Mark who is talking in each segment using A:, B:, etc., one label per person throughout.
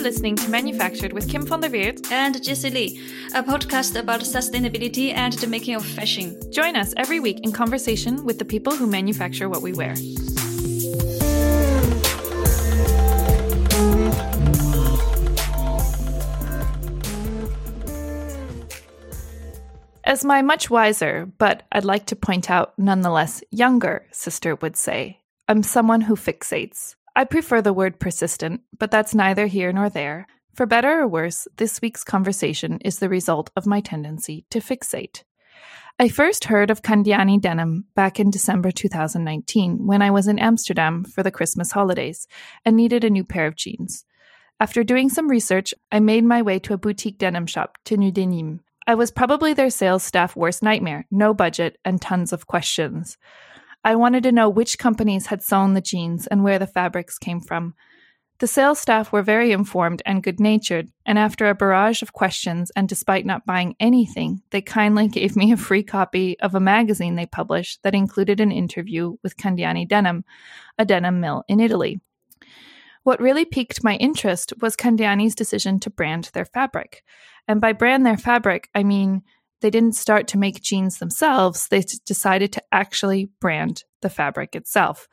A: You're listening to Manufactured with Kim van der Weert
B: and Jessie Lee, a podcast about sustainability and the making of fashion.
A: Join us every week in conversation with the people who manufacture what we wear. As my much wiser, but I'd like to point out nonetheless younger sister would say, I'm someone who fixates. I prefer the word persistent, but that's neither here nor there. For better or worse, this week's conversation is the result of my tendency to fixate. I first heard of Candiani denim back in December 2019 when I was in Amsterdam for the Christmas holidays and needed a new pair of jeans. After doing some research, I made my way to a boutique denim shop, Tenue Denim. I was probably their sales staff worst nightmare no budget and tons of questions. I wanted to know which companies had sewn the jeans and where the fabrics came from. The sales staff were very informed and good natured, and after a barrage of questions, and despite not buying anything, they kindly gave me a free copy of a magazine they published that included an interview with Candiani Denim, a denim mill in Italy. What really piqued my interest was Candiani's decision to brand their fabric. And by brand their fabric, I mean they didn't start to make jeans themselves, they decided to actually brand the fabric itself.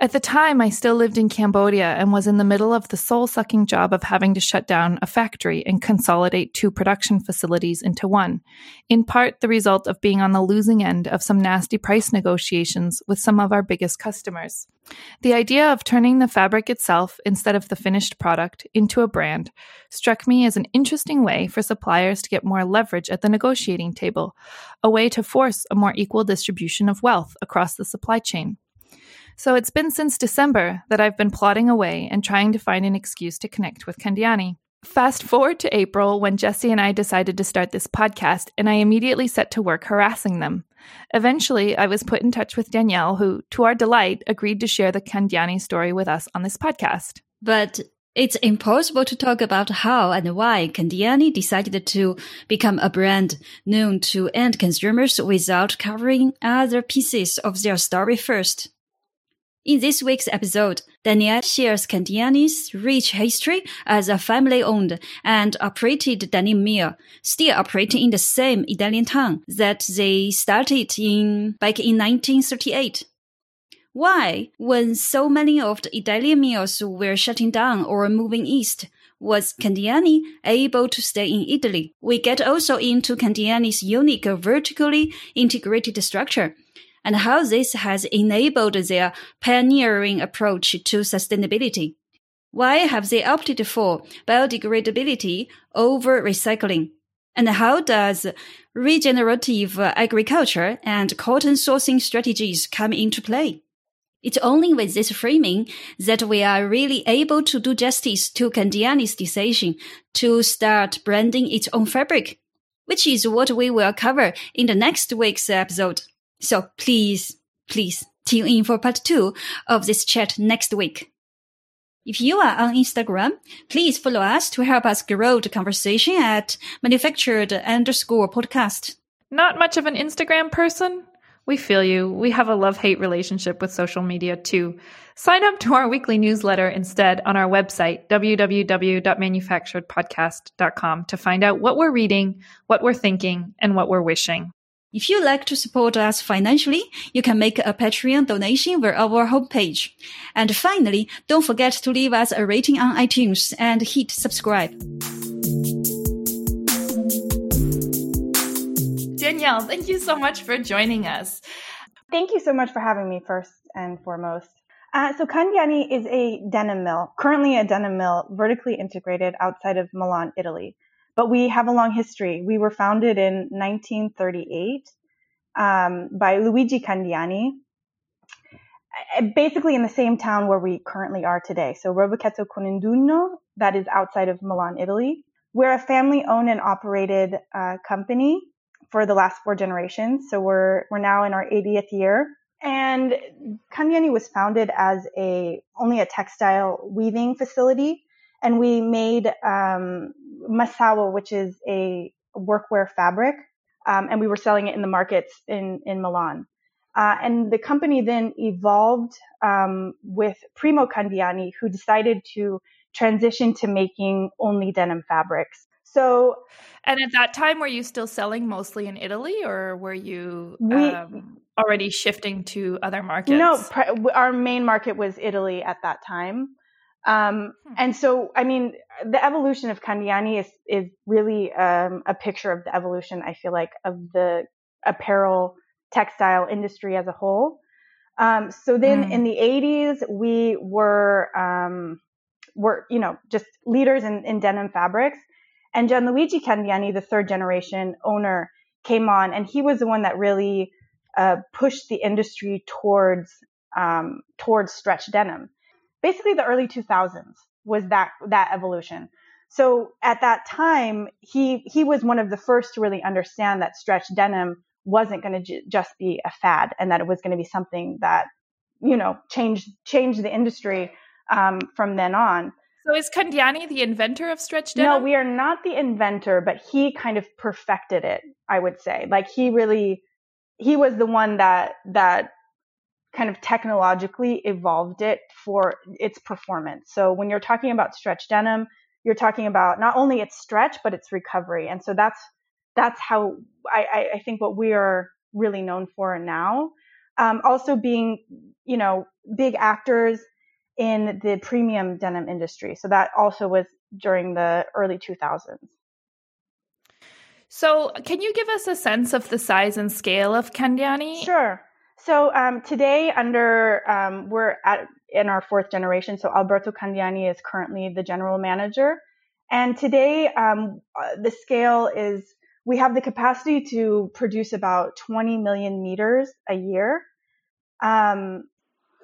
A: At the time, I still lived in Cambodia and was in the middle of the soul sucking job of having to shut down a factory and consolidate two production facilities into one, in part the result of being on the losing end of some nasty price negotiations with some of our biggest customers. The idea of turning the fabric itself, instead of the finished product, into a brand struck me as an interesting way for suppliers to get more leverage at the negotiating table, a way to force a more equal distribution of wealth across the supply chain. So it's been since December that I've been plodding away and trying to find an excuse to connect with Candiani. Fast forward to April when Jesse and I decided to start this podcast, and I immediately set to work harassing them. Eventually, I was put in touch with Danielle, who, to our delight, agreed to share the Candiani story with us on this podcast.
B: But it's impossible to talk about how and why Candiani decided to become a brand known to end consumers without covering other pieces of their story first. In this week's episode, Danielle shares Candiani's rich history as a family-owned and operated denim mill, still operating in the same Italian town that they started in back in 1938. Why, when so many of the Italian mills were shutting down or moving east, was Candiani able to stay in Italy? We get also into Candiani's unique vertically integrated structure and how this has enabled their pioneering approach to sustainability. Why have they opted for biodegradability over recycling? And how does regenerative agriculture and cotton sourcing strategies come into play? It's only with this framing that we are really able to do justice to Candiani's decision to start branding its own fabric, which is what we will cover in the next week's episode. So please, please tune in for part two of this chat next week. If you are on Instagram, please follow us to help us grow the conversation at manufactured underscore podcast.
A: Not much of an Instagram person? We feel you. We have a love hate relationship with social media too. Sign up to our weekly newsletter instead on our website, www.manufacturedpodcast.com, to find out what we're reading, what we're thinking, and what we're wishing.
B: If you'd like to support us financially, you can make a Patreon donation via our homepage. And finally, don't forget to leave us a rating on iTunes and hit subscribe.
A: Danielle, thank you so much for joining us.
C: Thank you so much for having me first and foremost. Uh, so Candiani is a denim mill, currently a denim mill vertically integrated outside of Milan, Italy but we have a long history. We were founded in 1938 um, by Luigi Candiani, basically in the same town where we currently are today. So Robecchetto con Induno, that is outside of Milan, Italy. We're a family-owned and operated uh, company for the last four generations. So we're we're now in our 80th year. And Candiani was founded as a only a textile weaving facility, and we made um, Massaua, which is a workwear fabric, um, and we were selling it in the markets in in Milan. Uh, and the company then evolved um, with Primo Candiani, who decided to transition to making only denim fabrics. So,
A: and at that time, were you still selling mostly in Italy, or were you we, um, already shifting to other markets?
C: No, our main market was Italy at that time. Um, hmm. And so, I mean, the evolution of Candiani is is really um, a picture of the evolution. I feel like of the apparel textile industry as a whole. Um, so then, mm. in the 80s, we were um, were you know just leaders in, in denim fabrics. And Gianluigi Candiani, the third generation owner, came on, and he was the one that really uh, pushed the industry towards um, towards stretch denim basically the early 2000s was that that evolution. So at that time, he he was one of the first to really understand that stretch denim wasn't going to j- just be a fad, and that it was going to be something that you know changed changed the industry um, from then on.
A: So is Candiani the inventor of stretch denim?
C: No, we are not the inventor, but he kind of perfected it. I would say, like he really he was the one that that kind of technologically evolved it for its performance. So when you're talking about stretch denim, you're talking about not only its stretch but its recovery. And so that's that's how I, I think what we are really known for now. Um, also being, you know, big actors in the premium denim industry. So that also was during the early 2000s.
A: So, can you give us a sense of the size and scale of Candiani?
C: Sure. So um, today, under um, we're at in our fourth generation. So Alberto Candiani is currently the general manager, and today um, uh, the scale is we have the capacity to produce about 20 million meters a year. Um,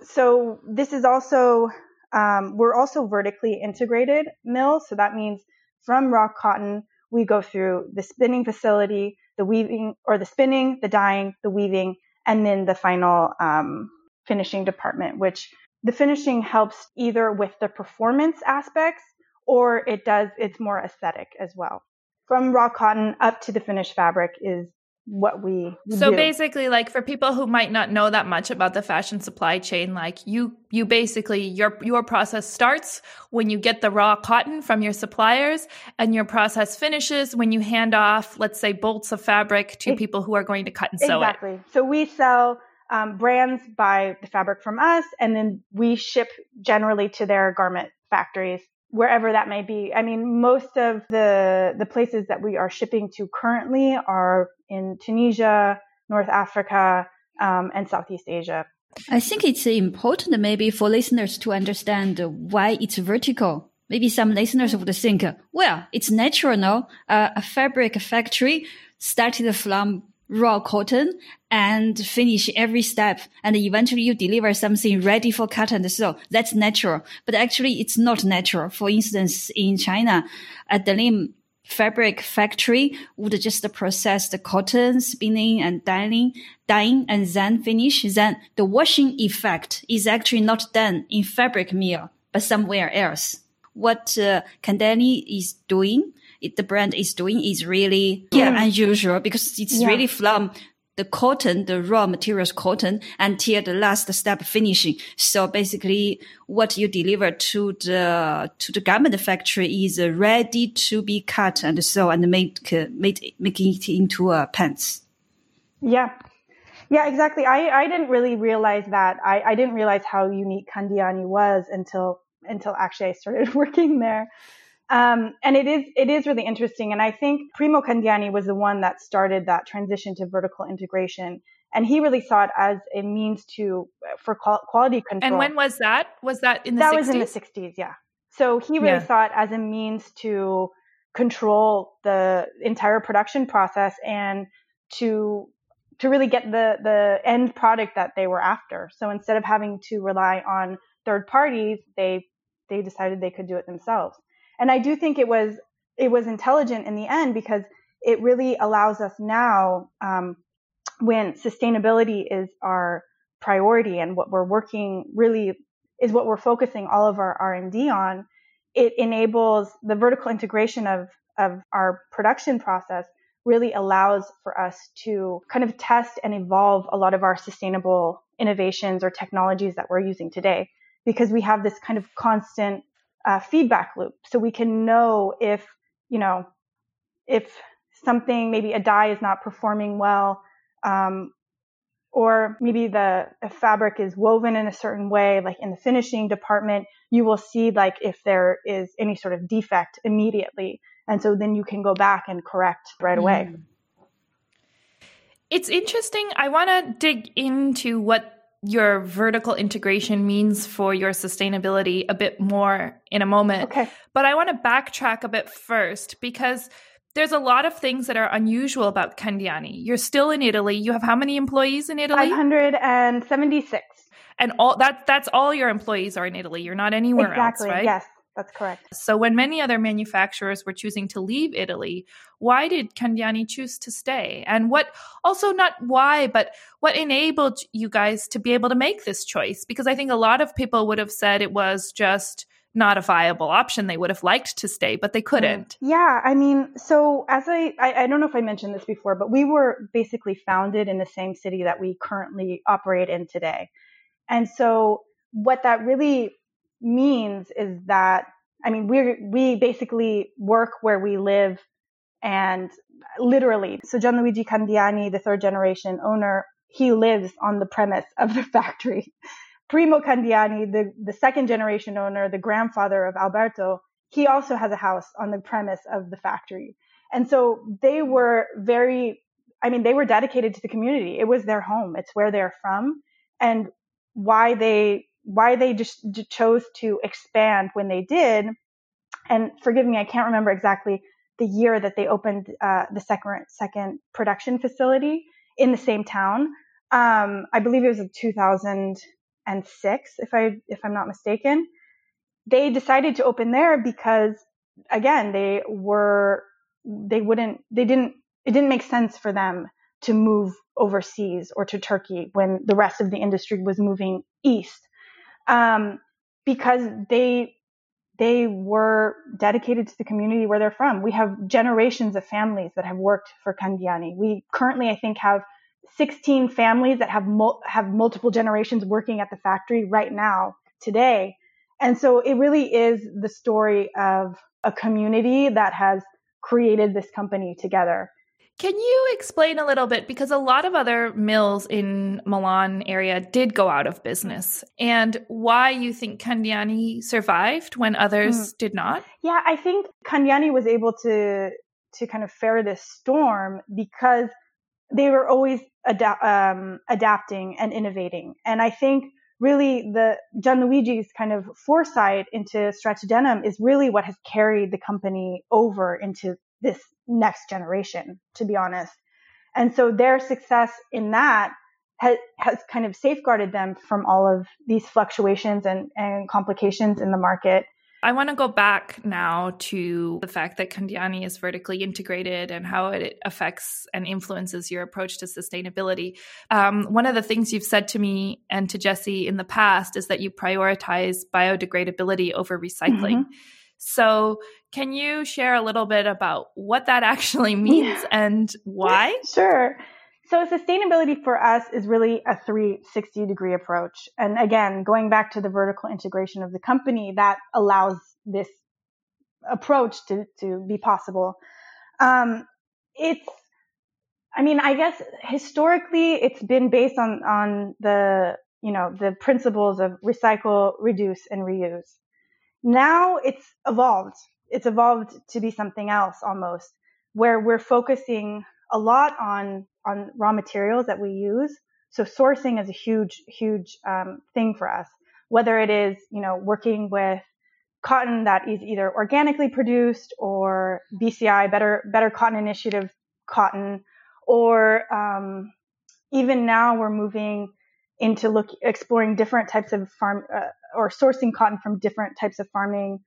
C: so this is also um, we're also vertically integrated mill. So that means from raw cotton we go through the spinning facility, the weaving or the spinning, the dyeing, the weaving and then the final um, finishing department, which the finishing helps either with the performance aspects or it does, it's more aesthetic as well. From raw cotton up to the finished fabric is what we
A: so
C: do.
A: basically like for people who might not know that much about the fashion supply chain like you you basically your your process starts when you get the raw cotton from your suppliers and your process finishes when you hand off let's say bolts of fabric to it, people who are going to cut and sew
C: it. exactly. so we sell um, brands buy the fabric from us and then we ship generally to their garment factories wherever that may be. I mean, most of the the places that we are shipping to currently are in Tunisia, North Africa, um, and Southeast Asia.
B: I think it's important maybe for listeners to understand why it's vertical. Maybe some listeners would think, well, it's natural, no? Uh, a fabric factory started from raw cotton and finish every step. And eventually you deliver something ready for cut and sew. That's natural. But actually it's not natural. For instance, in China, a denim fabric factory would just process the cotton, spinning and dyeing, dyeing and then finish. Then the washing effect is actually not done in fabric mill, but somewhere else. What uh, Candiani is doing it, the brand is doing is really yeah, mm. unusual because it's yeah. really from the cotton, the raw materials cotton until the last step finishing. So basically what you deliver to the, to the garment factory is ready to be cut and sew and make, made, making it into a pants.
C: Yeah. Yeah, exactly. I, I didn't really realize that. I, I didn't realize how unique Candiani was until, until actually I started working there. Um, and it is it is really interesting. And I think Primo Candiani was the one that started that transition to vertical integration. And he really saw it as a means to for quality control.
A: And when was that? Was that in the
C: that
A: 60s?
C: was in the 60s? Yeah. So he really yeah. saw it as a means to control the entire production process and to to really get the the end product that they were after. So instead of having to rely on third parties, they they decided they could do it themselves. And I do think it was it was intelligent in the end because it really allows us now um, when sustainability is our priority and what we're working really is what we're focusing all of our R&D on it enables the vertical integration of of our production process really allows for us to kind of test and evolve a lot of our sustainable innovations or technologies that we're using today because we have this kind of constant uh, feedback loop. So we can know if, you know, if something, maybe a dye is not performing well, um, or maybe the fabric is woven in a certain way, like in the finishing department, you will see like if there is any sort of defect immediately. And so then you can go back and correct right away. Mm.
A: It's interesting. I want to dig into what your vertical integration means for your sustainability a bit more in a moment.
C: Okay.
A: But I want to backtrack a bit first because there's a lot of things that are unusual about Candiani. You're still in Italy. You have how many employees in Italy?
C: 576.
A: And all that that's all your employees are in Italy. You're not anywhere
C: exactly,
A: else, right?
C: Yes. That's correct.
A: So, when many other manufacturers were choosing to leave Italy, why did Candiani choose to stay? And what, also not why, but what enabled you guys to be able to make this choice? Because I think a lot of people would have said it was just not a viable option. They would have liked to stay, but they mm-hmm. couldn't.
C: Yeah, I mean, so as I, I, I, don't know if I mentioned this before, but we were basically founded in the same city that we currently operate in today. And so what that really means is that I mean we we basically work where we live and literally so Gianluigi Candiani the third generation owner he lives on the premise of the factory. Primo Candiani the the second generation owner the grandfather of Alberto he also has a house on the premise of the factory. And so they were very I mean they were dedicated to the community. It was their home. It's where they're from. And why they why they just chose to expand when they did. And forgive me, I can't remember exactly the year that they opened uh, the second second production facility in the same town. Um, I believe it was 2006, if I if I'm not mistaken. They decided to open there because, again, they were they wouldn't they didn't it didn't make sense for them to move overseas or to Turkey when the rest of the industry was moving east um, because they they were dedicated to the community where they're from. We have generations of families that have worked for Candiani. We currently, I think, have 16 families that have mul- have multiple generations working at the factory right now today. And so it really is the story of a community that has created this company together.
A: Can you explain a little bit because a lot of other mills in Milan area did go out of business and why you think Candiani survived when others mm. did not?
C: Yeah, I think Candiani was able to to kind of fare this storm because they were always ad- um, adapting and innovating. And I think really the Gianluigi's kind of foresight into stretch denim is really what has carried the company over into this next generation, to be honest. And so their success in that has, has kind of safeguarded them from all of these fluctuations and, and complications in the market.
A: I want to go back now to the fact that Candiani is vertically integrated and how it affects and influences your approach to sustainability. Um, one of the things you've said to me and to Jesse in the past is that you prioritize biodegradability over recycling. Mm-hmm. So, can you share a little bit about what that actually means yeah. and why?
C: Sure. So, sustainability for us is really a 360 degree approach. And again, going back to the vertical integration of the company, that allows this approach to, to be possible. Um, it's, I mean, I guess historically it's been based on, on the, you know, the principles of recycle, reduce, and reuse. Now it's evolved. It's evolved to be something else almost, where we're focusing a lot on on raw materials that we use. So sourcing is a huge, huge um, thing for us. Whether it is, you know, working with cotton that is either organically produced or BCI, Better Better Cotton Initiative cotton, or um, even now we're moving into look exploring different types of farm uh, or sourcing cotton from different types of farming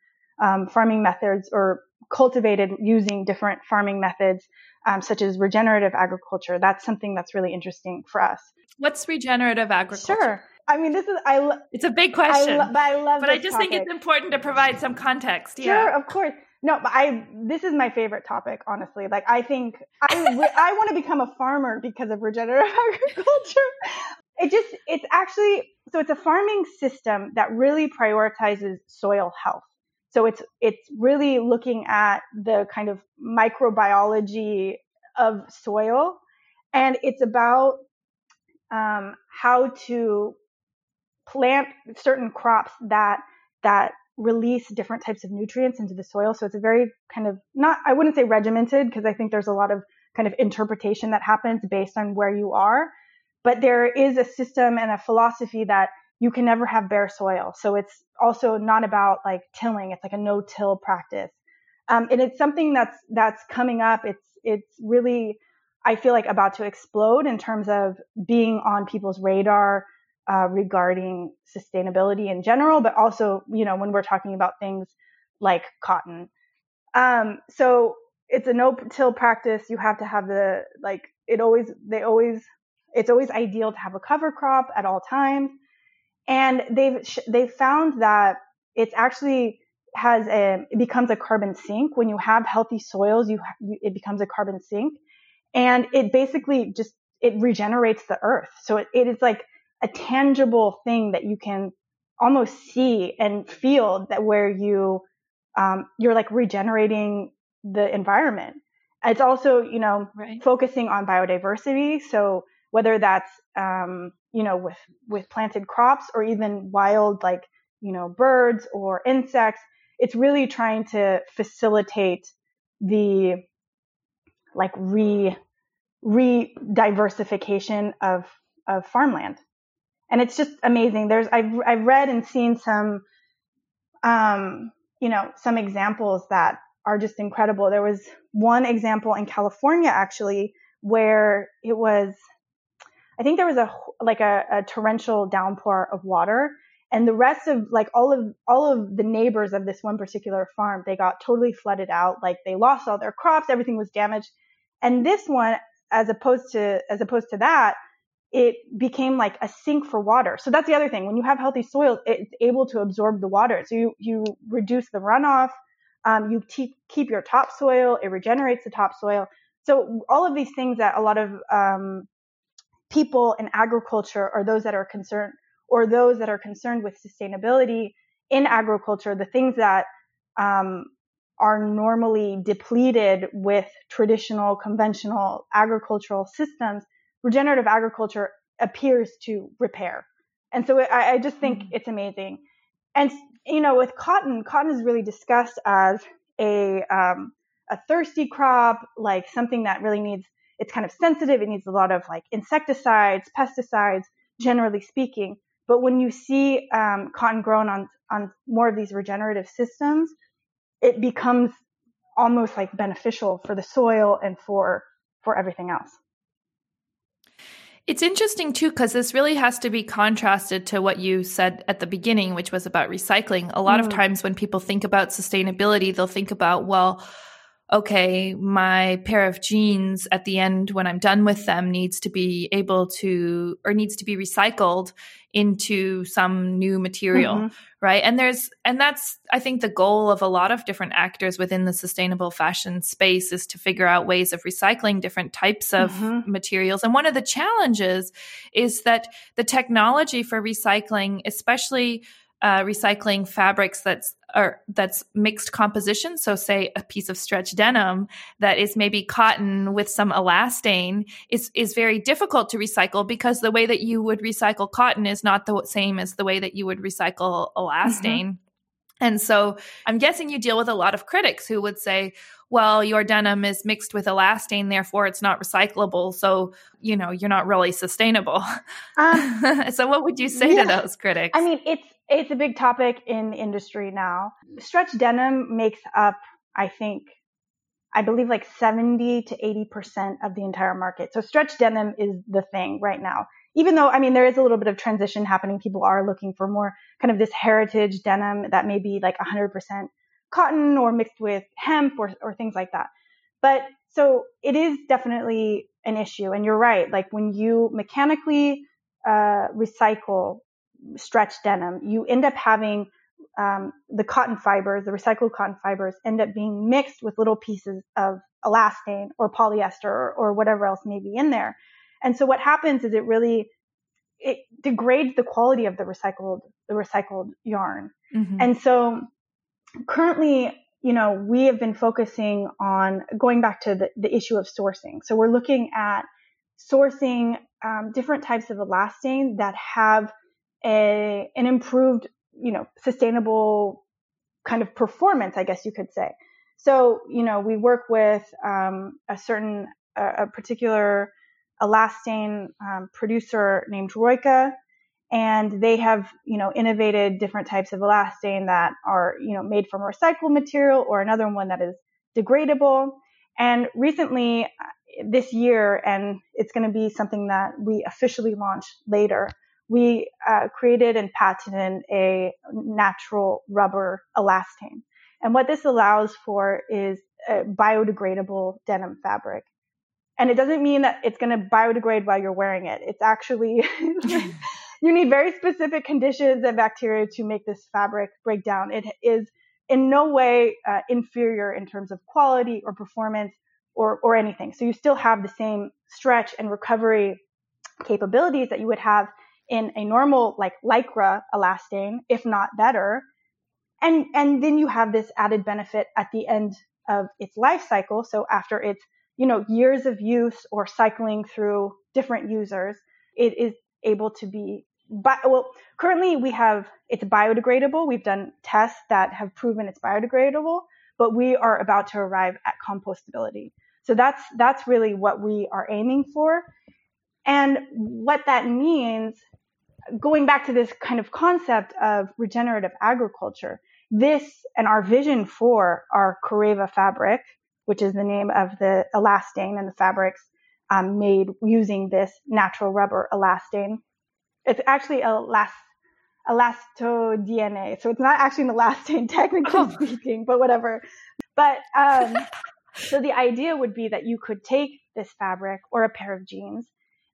C: um, farming methods or cultivated using different farming methods um, such as regenerative agriculture that's something that's really interesting for us
A: what's regenerative agriculture
C: sure I mean, this is I. Lo-
A: it's a big question,
C: I lo- but I love. It.
A: But I just
C: topic.
A: think it's important to provide some context. yeah.
C: Sure, of course. No, but I. This is my favorite topic, honestly. Like, I think I. I want to become a farmer because of regenerative agriculture it just it's actually so it's a farming system that really prioritizes soil health So it's it's really looking at the kind of microbiology of soil, and it's about um, how to plant certain crops that that release different types of nutrients into the soil. So it's a very kind of not I wouldn't say regimented because I think there's a lot of kind of interpretation that happens based on where you are, but there is a system and a philosophy that you can never have bare soil. So it's also not about like tilling. It's like a no-till practice. Um, and it's something that's that's coming up. It's it's really I feel like about to explode in terms of being on people's radar uh, regarding sustainability in general, but also, you know, when we're talking about things like cotton. Um, so it's a no-till practice. You have to have the, like, it always, they always, it's always ideal to have a cover crop at all times. And they've, they've found that it's actually has a, it becomes a carbon sink. When you have healthy soils, you, you it becomes a carbon sink and it basically just, it regenerates the earth. So it, it is like a tangible thing that you can almost see and feel that where you um, you're like regenerating the environment. It's also you know right. focusing on biodiversity. So whether that's um, you know with with planted crops or even wild like you know birds or insects, it's really trying to facilitate the like re re diversification of of farmland and it's just amazing. There's I've I've read and seen some, um, you know, some examples that are just incredible. There was one example in California actually where it was, I think there was a like a, a torrential downpour of water, and the rest of like all of all of the neighbors of this one particular farm they got totally flooded out. Like they lost all their crops, everything was damaged, and this one, as opposed to as opposed to that it became like a sink for water. So that's the other thing. When you have healthy soil it's able to absorb the water. So you, you reduce the runoff. Um, you te- keep your topsoil. It regenerates the topsoil. So all of these things that a lot of um, people in agriculture or those that are concerned or those that are concerned with sustainability in agriculture, the things that um, are normally depleted with traditional conventional agricultural systems regenerative agriculture appears to repair. And so I, I just think mm-hmm. it's amazing. And, you know, with cotton, cotton is really discussed as a, um, a thirsty crop, like something that really needs, it's kind of sensitive. It needs a lot of like insecticides, pesticides, generally speaking. But when you see um, cotton grown on, on more of these regenerative systems, it becomes almost like beneficial for the soil and for, for everything else.
A: It's interesting too, because this really has to be contrasted to what you said at the beginning, which was about recycling. A lot mm. of times when people think about sustainability, they'll think about, well, okay, my pair of jeans at the end when I'm done with them needs to be able to or needs to be recycled into some new material, mm-hmm. right? And there's and that's I think the goal of a lot of different actors within the sustainable fashion space is to figure out ways of recycling different types of mm-hmm. materials. And one of the challenges is that the technology for recycling, especially uh, recycling fabrics that's or that's mixed composition. So, say a piece of stretch denim that is maybe cotton with some elastane is is very difficult to recycle because the way that you would recycle cotton is not the same as the way that you would recycle elastane. Mm-hmm. And so I'm guessing you deal with a lot of critics who would say, well, your denim is mixed with elastane, therefore it's not recyclable. So, you know, you're not really sustainable. Um, so, what would you say yeah. to those critics?
C: I mean, it's it's a big topic in the industry now. Stretch denim makes up, I think, I believe like 70 to 80% of the entire market. So stretch denim is the thing right now. Even though, I mean, there is a little bit of transition happening. People are looking for more kind of this heritage denim that may be like 100% cotton or mixed with hemp or, or things like that. But so it is definitely an issue. And you're right. Like when you mechanically uh, recycle stretch denim, you end up having um, the cotton fibers, the recycled cotton fibers, end up being mixed with little pieces of elastane or polyester or, or whatever else may be in there. And so what happens is it really it degrades the quality of the recycled the recycled yarn. Mm-hmm. And so currently, you know, we have been focusing on going back to the, the issue of sourcing. So we're looking at sourcing um, different types of elastane that have a, an improved, you know, sustainable kind of performance, I guess you could say. So, you know, we work with um, a certain, a, a particular elastane um, producer named Roica, and they have, you know, innovated different types of elastane that are, you know, made from recycled material or another one that is degradable. And recently, this year, and it's going to be something that we officially launch later, we uh, created and patented a natural rubber elastane. And what this allows for is a biodegradable denim fabric. And it doesn't mean that it's going to biodegrade while you're wearing it. It's actually, you need very specific conditions and bacteria to make this fabric break down. It is in no way uh, inferior in terms of quality or performance or, or anything. So you still have the same stretch and recovery capabilities that you would have in a normal like lycra elastane, if not better. And, and then you have this added benefit at the end of its life cycle. So after its, you know, years of use or cycling through different users, it is able to be, but well, currently we have, it's biodegradable. We've done tests that have proven it's biodegradable, but we are about to arrive at compostability. So that's, that's really what we are aiming for. And what that means, going back to this kind of concept of regenerative agriculture, this and our vision for our Coreva fabric, which is the name of the elastane and the fabrics um, made using this natural rubber elastane. It's actually a last elastodiene. So it's not actually an elastane, technically oh. speaking, but whatever. But um, so the idea would be that you could take this fabric or a pair of jeans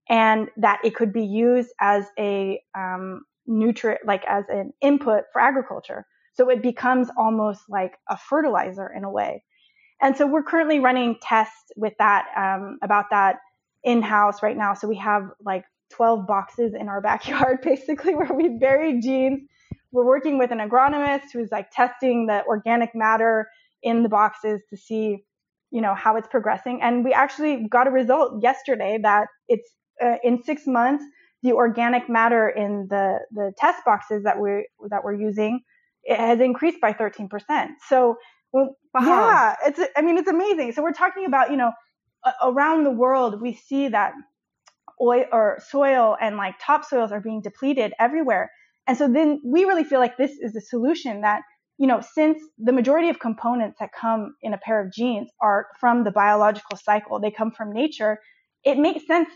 C: and that it could be used as a um, nutrient, like as an input for agriculture. So it becomes almost like a fertilizer in a way. And so we're currently running tests with that, um, about that in house right now. So we have like 12 boxes in our backyard, basically, where we bury jeans. We're working with an agronomist who's like testing the organic matter in the boxes to see you know, how it's progressing. And we actually got a result yesterday that it's uh, in six months, the organic matter in the, the test boxes that we're, that we're using, it has increased by 13%. So, well, wow. yeah, it's, I mean, it's amazing. So we're talking about, you know, around the world, we see that oil or soil and like topsoils are being depleted everywhere. And so then we really feel like this is a solution that you know, since the majority of components that come in a pair of jeans are from the biological cycle, they come from nature, it makes sense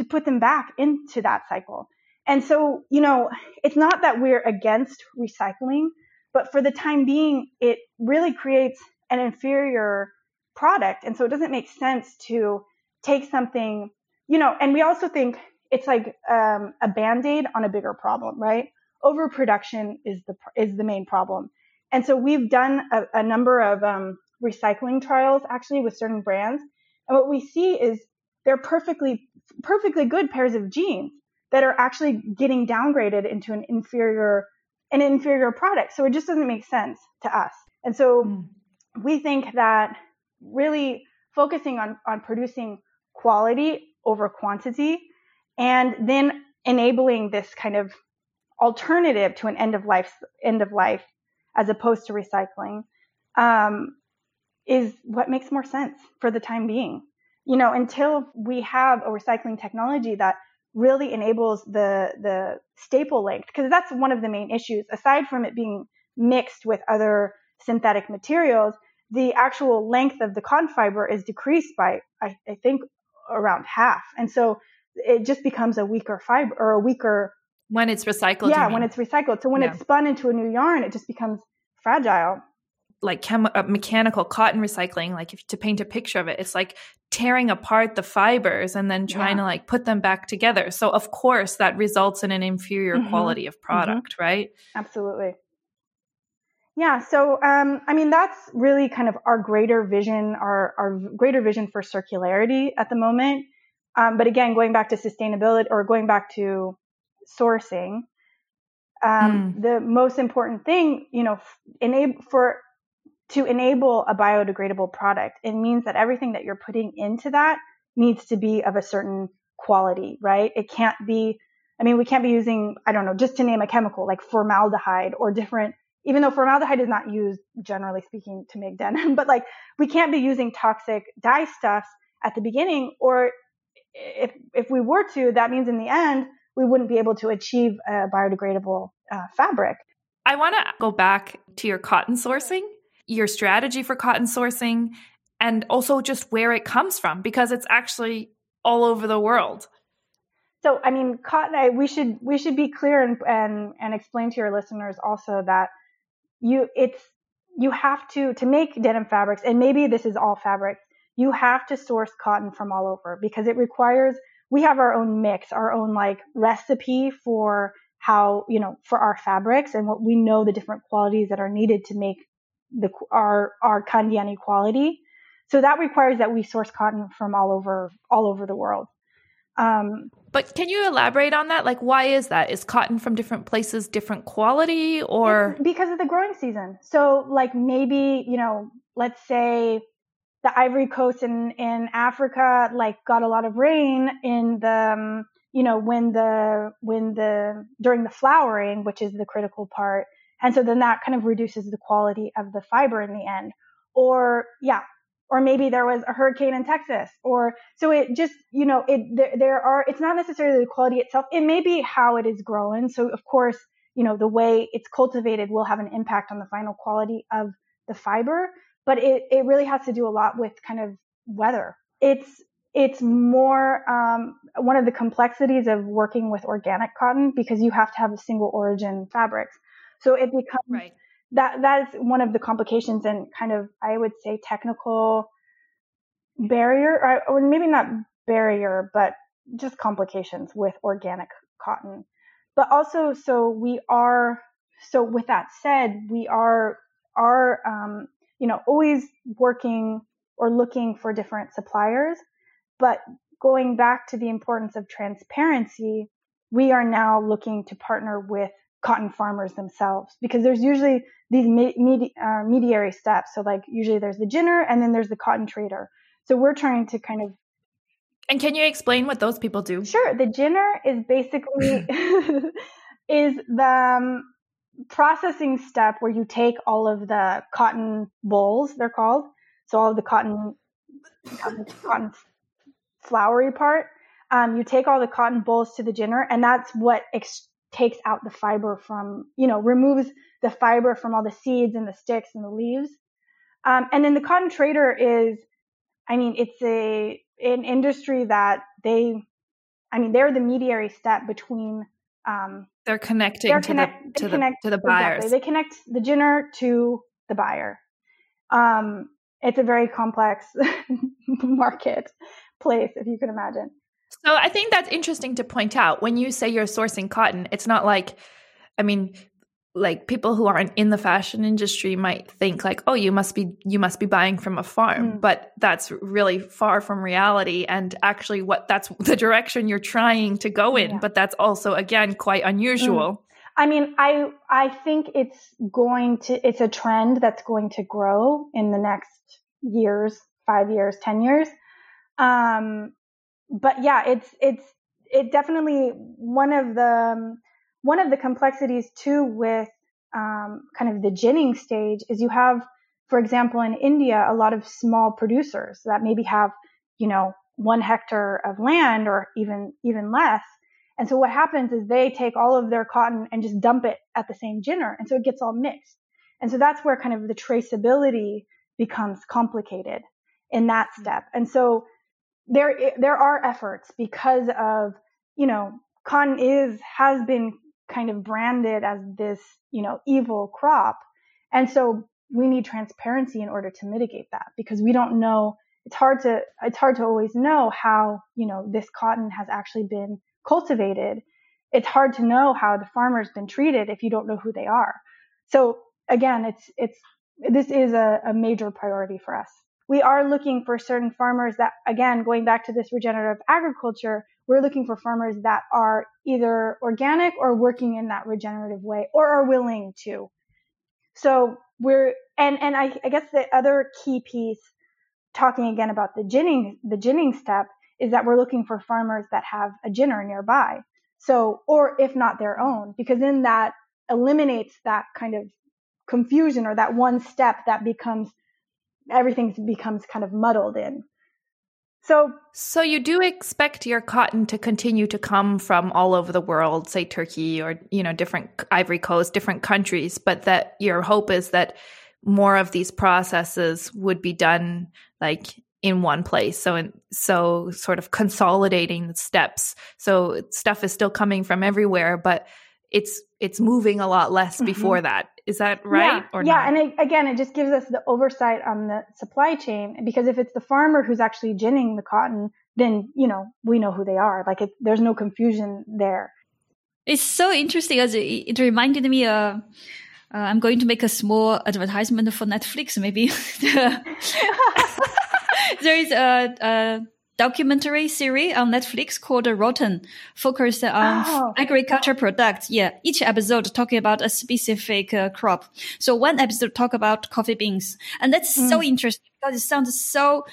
C: to put them back into that cycle. And so, you know, it's not that we're against recycling, but for the time being, it really creates an inferior product. And so it doesn't make sense to take something, you know, and we also think it's like um, a band-aid on a bigger problem, right? Overproduction is the, is the main problem. And so we've done a, a number of um, recycling trials actually with certain brands. And what we see is they're perfectly, perfectly good pairs of jeans that are actually getting downgraded into an inferior, an inferior product. So it just doesn't make sense to us. And so mm. we think that really focusing on, on producing quality over quantity and then enabling this kind of alternative to an end of life, end of life as opposed to recycling um, is what makes more sense for the time being. You know, until we have a recycling technology that really enables the the staple length, because that's one of the main issues. Aside from it being mixed with other synthetic materials, the actual length of the cotton fiber is decreased by, I, I think, around half, and so it just becomes a weaker fiber or a weaker
A: when it's recycled.
C: Yeah, when it's recycled. So when yeah. it's spun into a new yarn, it just becomes fragile.
A: Like chem- uh, mechanical cotton recycling, like if to paint a picture of it, it's like tearing apart the fibers and then trying yeah. to like put them back together. So of course that results in an inferior mm-hmm. quality of mm-hmm. product, mm-hmm. right?
C: Absolutely. Yeah, so um, I mean that's really kind of our greater vision, our our greater vision for circularity at the moment. Um, but again, going back to sustainability or going back to sourcing, um, mm. the most important thing, you know, enable for to enable a biodegradable product, it means that everything that you're putting into that needs to be of a certain quality, right? It can't be, I mean, we can't be using, I don't know, just to name a chemical like formaldehyde or different, even though formaldehyde is not used generally speaking to make denim, but like we can't be using toxic dye stuffs at the beginning or if, if we were to, that means in the end, we wouldn't be able to achieve a biodegradable uh, fabric.
A: I want to go back to your cotton sourcing, your strategy for cotton sourcing, and also just where it comes from because it's actually all over the world.
C: So, I mean, cotton. I, we should we should be clear and and and explain to your listeners also that you it's you have to to make denim fabrics, and maybe this is all fabrics. You have to source cotton from all over because it requires. We have our own mix, our own like recipe for how you know for our fabrics and what we know the different qualities that are needed to make the our our Candiani quality. So that requires that we source cotton from all over all over the world.
A: Um, but can you elaborate on that? Like, why is that? Is cotton from different places different quality, or
C: because of the growing season? So, like maybe you know, let's say the Ivory Coast in in Africa like got a lot of rain in the um, you know when the when the during the flowering, which is the critical part, and so then that kind of reduces the quality of the fiber in the end. Or yeah, or maybe there was a hurricane in Texas, or so it just, you know, it there, there, are. It's not necessarily the quality itself. It may be how it is grown. So of course, you know, the way it's cultivated will have an impact on the final quality of the fiber, but it it really has to do a lot with kind of weather. It's it's more um, one of the complexities of working with organic cotton because you have to have a single origin fabrics. So it becomes right that that is one of the complications and kind of I would say technical barrier or, or maybe not barrier but just complications with organic cotton. But also so we are so with that said we are are um, you know always working or looking for different suppliers but going back to the importance of transparency we are now looking to partner with cotton farmers themselves because there's usually these me- uh, mediary steps. So like usually there's the ginner and then there's the cotton trader. So we're trying to kind of.
A: And can you explain what those people do?
C: Sure. The ginner is basically is the um, processing step where you take all of the cotton bolls, they're called. So all of the cotton, cotton, cotton flowery part. Um, you take all the cotton bolls to the ginner, and that's what ex- takes out the fiber from, you know, removes the fiber from all the seeds and the sticks and the leaves. Um, and then the cotton trader is, I mean, it's a an industry that they, I mean, they're the mediary step between. Um,
A: they're connecting they're to, connect, the, to, connect, the, to the buyers.
C: Exactly. They connect the ginner to the buyer. Um, it's a very complex marketplace, if you can imagine.
A: So I think that's interesting to point out. When you say you're sourcing cotton, it's not like, I mean, like people who aren't in the fashion industry might think like, oh, you must be you must be buying from a farm, mm. but that's really far from reality. And actually, what that's the direction you're trying to go in, yeah. but that's also again quite unusual. Mm.
C: I mean, I I think it's going to it's a trend that's going to grow in the next years, five years, ten years. Um, but yeah, it's it's it definitely one of the um, one of the complexities too with um, kind of the ginning stage is you have, for example, in India, a lot of small producers that maybe have you know one hectare of land or even even less. And so what happens is they take all of their cotton and just dump it at the same ginner, and so it gets all mixed. And so that's where kind of the traceability becomes complicated in that step. And so there there are efforts because of you know cotton is has been kind of branded as this you know evil crop. And so we need transparency in order to mitigate that because we don't know it's hard to it's hard to always know how you know this cotton has actually been cultivated. It's hard to know how the farmer's been treated if you don't know who they are. So again it's it's this is a, a major priority for us we are looking for certain farmers that, again, going back to this regenerative agriculture, we're looking for farmers that are either organic or working in that regenerative way or are willing to. So we're, and and I, I guess the other key piece, talking again about the ginning the ginning step, is that we're looking for farmers that have a ginner nearby. So, or if not their own, because then that eliminates that kind of confusion or that one step that becomes everything becomes kind of muddled in. So,
A: so you do expect your cotton to continue to come from all over the world, say Turkey or you know different Ivory Coast, different countries, but that your hope is that more of these processes would be done like in one place. So, in, so sort of consolidating the steps. So stuff is still coming from everywhere, but it's it's moving a lot less mm-hmm. before that. Is that right?
C: Yeah, or yeah. Not? and it, again, it just gives us the oversight on the supply chain because if it's the farmer who's actually ginning the cotton, then you know we know who they are. Like it, there's no confusion there.
B: It's so interesting as it, it reminded me. Uh, uh, I'm going to make a small advertisement for Netflix. Maybe there is a, a documentary series on Netflix called Rotten, focused on oh. agriculture products. Yeah, each episode talking about a specific uh, crop. So one episode talk about coffee beans, and that's mm. so interesting because it sounds so.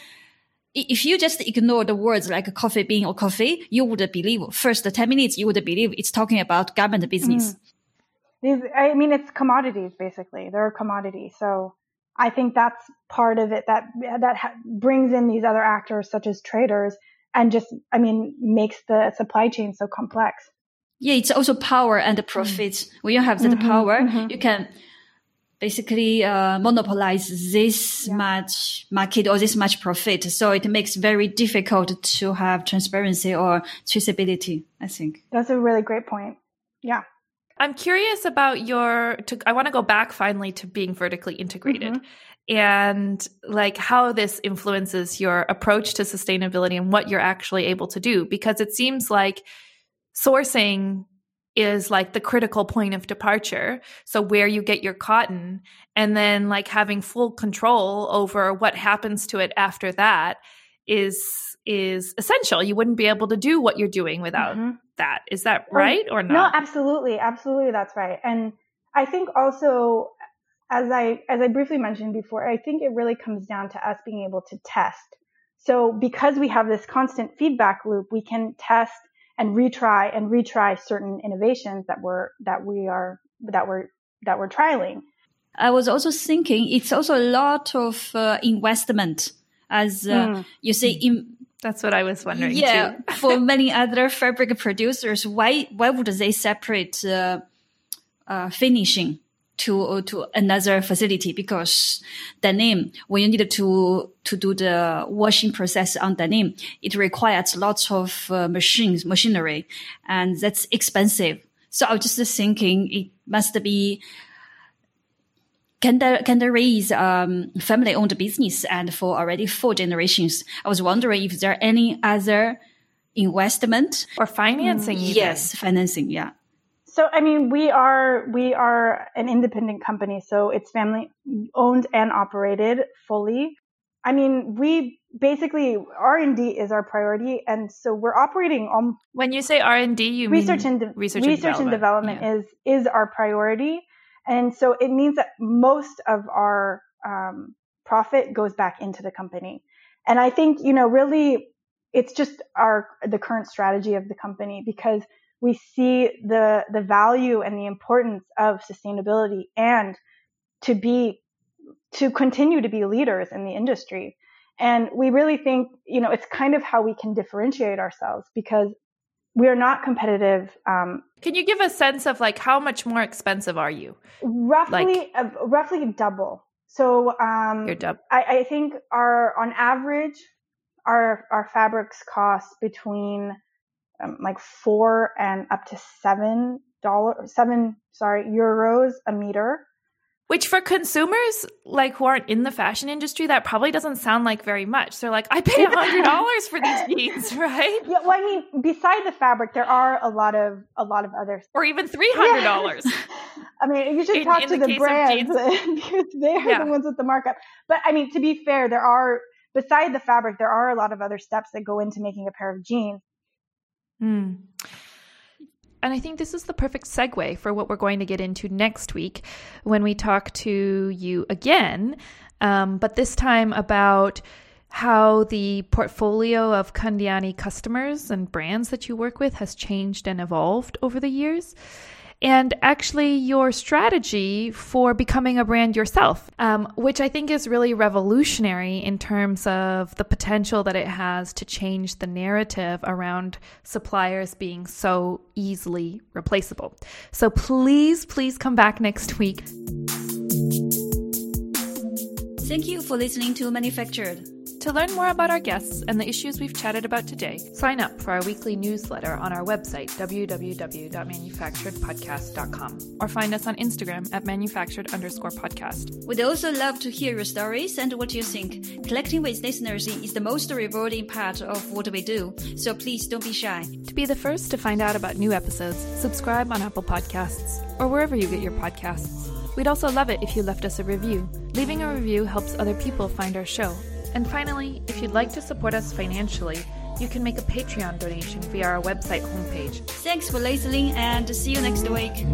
B: If you just ignore the words like coffee bean or coffee, you would believe first ten minutes you would believe it's talking about garment business. Mm.
C: These, I mean, it's commodities basically. They're a commodity, so I think that's part of it that that ha- brings in these other actors such as traders and just I mean makes the supply chain so complex.
B: Yeah, it's also power and profit. Mm. When you have that mm-hmm, power, mm-hmm. you can basically uh, monopolize this yeah. much market or this much profit. So it makes very difficult to have transparency or traceability. I think
C: that's a really great point. Yeah.
A: I'm curious about your. To, I want to go back finally to being vertically integrated. Mm-hmm and like how this influences your approach to sustainability and what you're actually able to do because it seems like sourcing is like the critical point of departure so where you get your cotton and then like having full control over what happens to it after that is is essential you wouldn't be able to do what you're doing without mm-hmm that. Is that right or not?
C: No, absolutely. Absolutely. That's right. And I think also, as I, as I briefly mentioned before, I think it really comes down to us being able to test. So because we have this constant feedback loop, we can test and retry and retry certain innovations that we're, that we are, that we're, that we're trialing.
B: I was also thinking it's also a lot of uh, investment as uh, mm. you say in
A: that's what I was wondering.
B: Yeah, for many other fabric producers, why why would they separate uh, uh, finishing to to another facility? Because denim, when you need to to do the washing process on denim, it requires lots of uh, machines, machinery, and that's expensive. So I was just thinking it must be Candiani is um, family owned business and for already four generations. I was wondering if there are any other investment
A: or financing.
B: Mm, yes, financing. Yeah.
C: So, I mean, we are, we are an independent company. So it's family owned and operated fully. I mean, we basically R and D is our priority, and so we're operating on.
A: When you say R and D, you
C: research
A: and
C: de- research, research and development, and development yeah. is is our priority. And so it means that most of our um, profit goes back into the company. And I think, you know, really it's just our, the current strategy of the company because we see the, the value and the importance of sustainability and to be, to continue to be leaders in the industry. And we really think, you know, it's kind of how we can differentiate ourselves because we are not competitive. Um,
A: Can you give a sense of like how much more expensive are you?
C: Roughly, like, uh, roughly double. So um,
A: you're double.
C: I, I think our on average, our our fabrics cost between um, like four and up to seven dollars, seven sorry euros a meter.
A: Which for consumers like who aren't in the fashion industry, that probably doesn't sound like very much. They're like, I pay a hundred dollars for these jeans, right?
C: Yeah, well, I mean, beside the fabric, there are a lot of a lot of other,
A: or even three hundred dollars.
C: Yeah. I mean, you should in, talk in to the, the brands because they're yeah. the ones with the markup. But I mean, to be fair, there are beside the fabric, there are a lot of other steps that go into making a pair of jeans.
A: Hmm. And I think this is the perfect segue for what we're going to get into next week when we talk to you again, um, but this time about how the portfolio of Candiani customers and brands that you work with has changed and evolved over the years. And actually, your strategy for becoming a brand yourself, um, which I think is really revolutionary in terms of the potential that it has to change the narrative around suppliers being so easily replaceable. So please, please come back next week.
B: Thank you for listening to Manufactured.
A: To learn more about our guests and the issues we've chatted about today, sign up for our weekly newsletter on our website, www.manufacturedpodcast.com, or find us on Instagram at manufactured underscore podcast.
B: We'd also love to hear your stories and what you think. Collecting with listeners is the most rewarding part of what we do, so please don't be shy.
A: To be the first to find out about new episodes, subscribe on Apple Podcasts or wherever you get your podcasts. We'd also love it if you left us a review. Leaving a review helps other people find our show and finally, if you'd like to support us financially, you can make a Patreon donation via our website homepage.
B: Thanks for listening and see you next week.